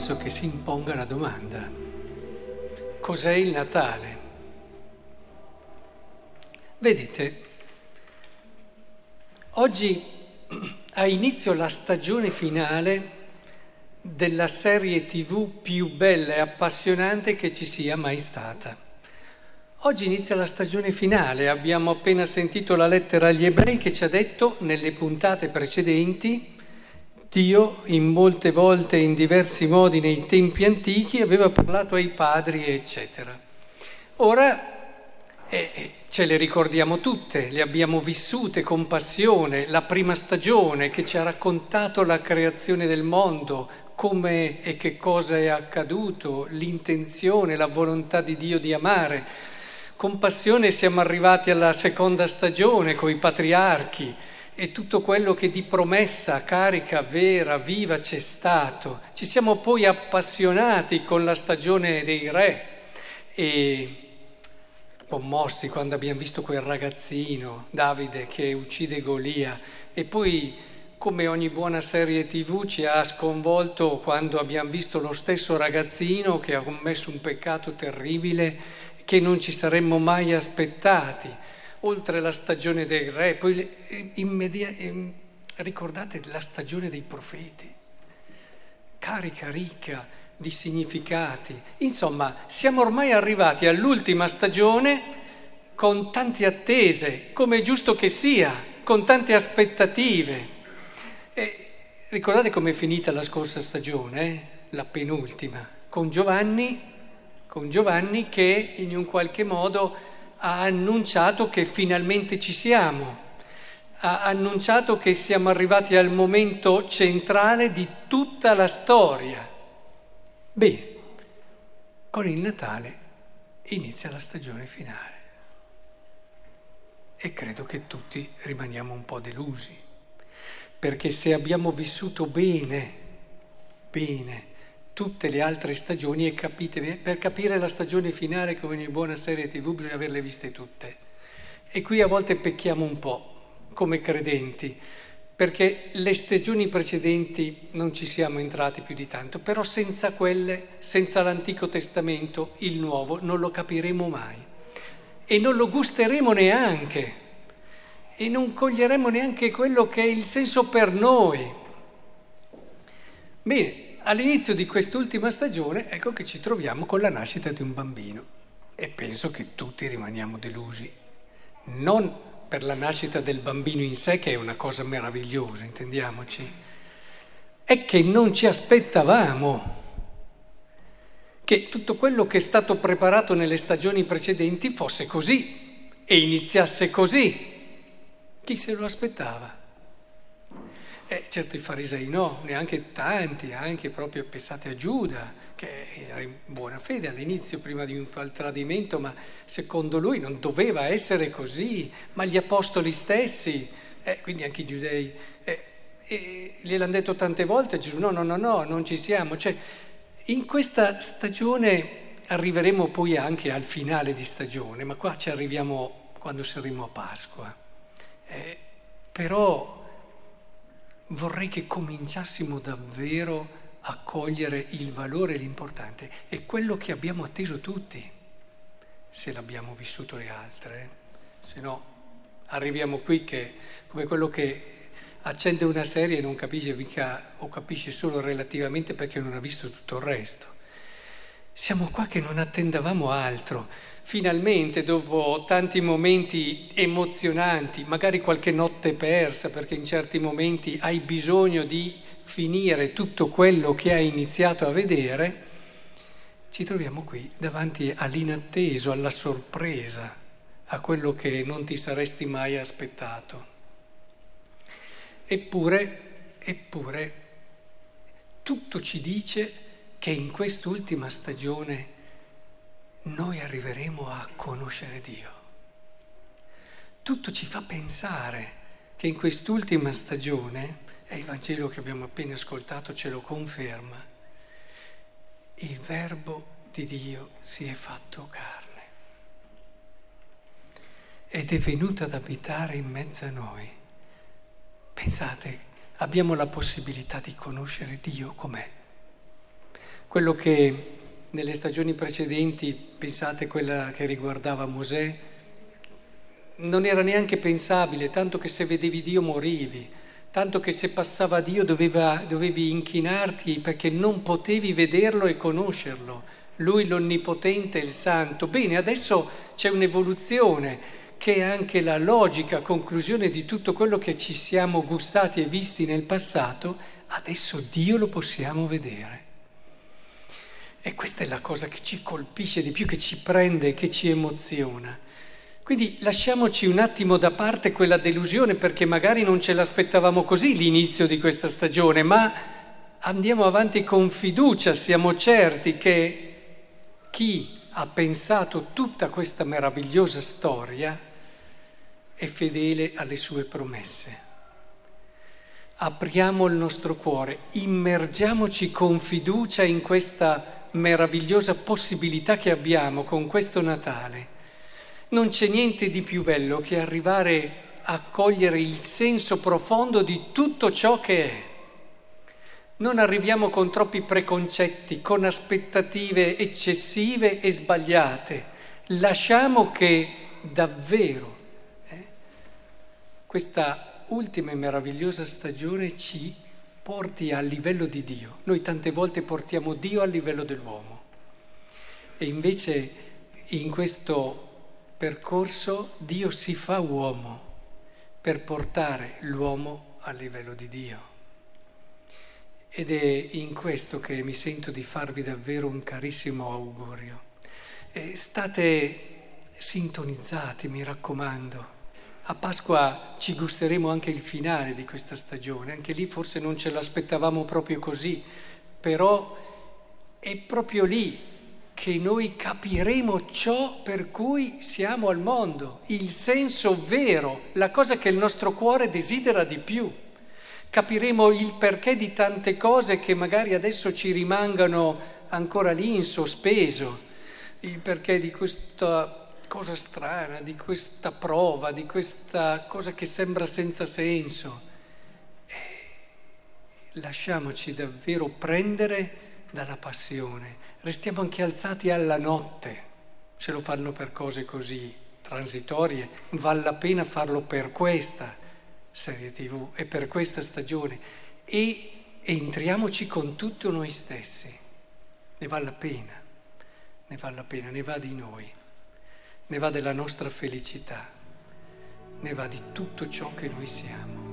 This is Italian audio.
penso che si imponga la domanda, cos'è il Natale? Vedete, oggi ha inizio la stagione finale della serie tv più bella e appassionante che ci sia mai stata. Oggi inizia la stagione finale, abbiamo appena sentito la lettera agli ebrei che ci ha detto nelle puntate precedenti, Dio in molte volte, in diversi modi nei tempi antichi, aveva parlato ai padri, eccetera. Ora eh, ce le ricordiamo tutte, le abbiamo vissute con passione, la prima stagione che ci ha raccontato la creazione del mondo, come e che cosa è accaduto, l'intenzione, la volontà di Dio di amare. Con passione siamo arrivati alla seconda stagione con i patriarchi e tutto quello che di promessa carica, vera, viva c'è stato. Ci siamo poi appassionati con la stagione dei re e commossi quando abbiamo visto quel ragazzino, Davide, che uccide Golia e poi come ogni buona serie tv ci ha sconvolto quando abbiamo visto lo stesso ragazzino che ha commesso un peccato terribile che non ci saremmo mai aspettati, oltre la stagione dei re, poi immedia- ehm, ricordate la stagione dei profeti, carica, ricca di significati. Insomma, siamo ormai arrivati all'ultima stagione con tante attese, come è giusto che sia, con tante aspettative. E ricordate com'è finita la scorsa stagione, eh? la penultima, con Giovanni, con Giovanni che in un qualche modo ha annunciato che finalmente ci siamo ha annunciato che siamo arrivati al momento centrale di tutta la storia. Bene, con il Natale inizia la stagione finale e credo che tutti rimaniamo un po' delusi, perché se abbiamo vissuto bene, bene, tutte le altre stagioni e capite, per capire la stagione finale come ogni buona serie tv bisogna averle viste tutte. E qui a volte pecchiamo un po' come credenti, perché le stagioni precedenti non ci siamo entrati più di tanto, però senza quelle, senza l'Antico Testamento, il Nuovo, non lo capiremo mai e non lo gusteremo neanche e non coglieremo neanche quello che è il senso per noi. Bene, all'inizio di quest'ultima stagione ecco che ci troviamo con la nascita di un bambino e penso che tutti rimaniamo delusi, non per la nascita del bambino in sé, che è una cosa meravigliosa, intendiamoci, è che non ci aspettavamo che tutto quello che è stato preparato nelle stagioni precedenti fosse così e iniziasse così. Chi se lo aspettava? Eh, certo i farisei no, neanche tanti, anche proprio pensate a Giuda, che era in buona fede all'inizio prima di un tradimento, ma secondo lui non doveva essere così, ma gli apostoli stessi, eh, quindi anche i giudei, eh, eh, gliel'hanno detto tante volte Gesù, no, no, no, no, non ci siamo. Cioè, in questa stagione arriveremo poi anche al finale di stagione, ma qua ci arriviamo quando saremo a Pasqua. Eh, però vorrei che cominciassimo davvero a cogliere il valore e l'importante. È quello che abbiamo atteso tutti, se l'abbiamo vissuto le altre. Se no, arriviamo qui che come quello che accende una serie e non capisce mica o capisce solo relativamente perché non ha visto tutto il resto. Siamo qua che non attendavamo altro. Finalmente, dopo tanti momenti emozionanti, magari qualche notte persa, perché in certi momenti hai bisogno di finire tutto quello che hai iniziato a vedere, ci troviamo qui davanti all'inatteso, alla sorpresa, a quello che non ti saresti mai aspettato. Eppure, eppure, tutto ci dice che in quest'ultima stagione noi arriveremo a conoscere Dio. Tutto ci fa pensare che in quest'ultima stagione, e il Vangelo che abbiamo appena ascoltato ce lo conferma, il Verbo di Dio si è fatto carne ed è venuto ad abitare in mezzo a noi. Pensate, abbiamo la possibilità di conoscere Dio com'è quello che nelle stagioni precedenti, pensate quella che riguardava Mosè, non era neanche pensabile, tanto che se vedevi Dio morivi, tanto che se passava Dio doveva, dovevi inchinarti perché non potevi vederlo e conoscerlo. Lui l'Onnipotente e il Santo. Bene, adesso c'è un'evoluzione che è anche la logica conclusione di tutto quello che ci siamo gustati e visti nel passato, adesso Dio lo possiamo vedere. E questa è la cosa che ci colpisce di più, che ci prende, che ci emoziona. Quindi lasciamoci un attimo da parte quella delusione perché magari non ce l'aspettavamo così l'inizio di questa stagione, ma andiamo avanti con fiducia, siamo certi che chi ha pensato tutta questa meravigliosa storia è fedele alle sue promesse. Apriamo il nostro cuore, immergiamoci con fiducia in questa meravigliosa possibilità che abbiamo con questo Natale. Non c'è niente di più bello che arrivare a cogliere il senso profondo di tutto ciò che è. Non arriviamo con troppi preconcetti, con aspettative eccessive e sbagliate. Lasciamo che davvero questa ultima e meravigliosa stagione ci porti al livello di Dio. Noi tante volte portiamo Dio al livello dell'uomo e invece in questo percorso Dio si fa uomo per portare l'uomo al livello di Dio. Ed è in questo che mi sento di farvi davvero un carissimo augurio. E state sintonizzati, mi raccomando a Pasqua ci gusteremo anche il finale di questa stagione, anche lì forse non ce l'aspettavamo proprio così, però è proprio lì che noi capiremo ciò per cui siamo al mondo, il senso vero, la cosa che il nostro cuore desidera di più. Capiremo il perché di tante cose che magari adesso ci rimangano ancora lì in sospeso, il perché di questa cosa strana, di questa prova, di questa cosa che sembra senza senso. Lasciamoci davvero prendere dalla passione. Restiamo anche alzati alla notte, se lo fanno per cose così transitorie, vale la pena farlo per questa serie tv e per questa stagione e entriamoci con tutto noi stessi. Ne vale la pena, ne vale la pena, ne va di noi ne va della nostra felicità, ne va di tutto ciò che noi siamo.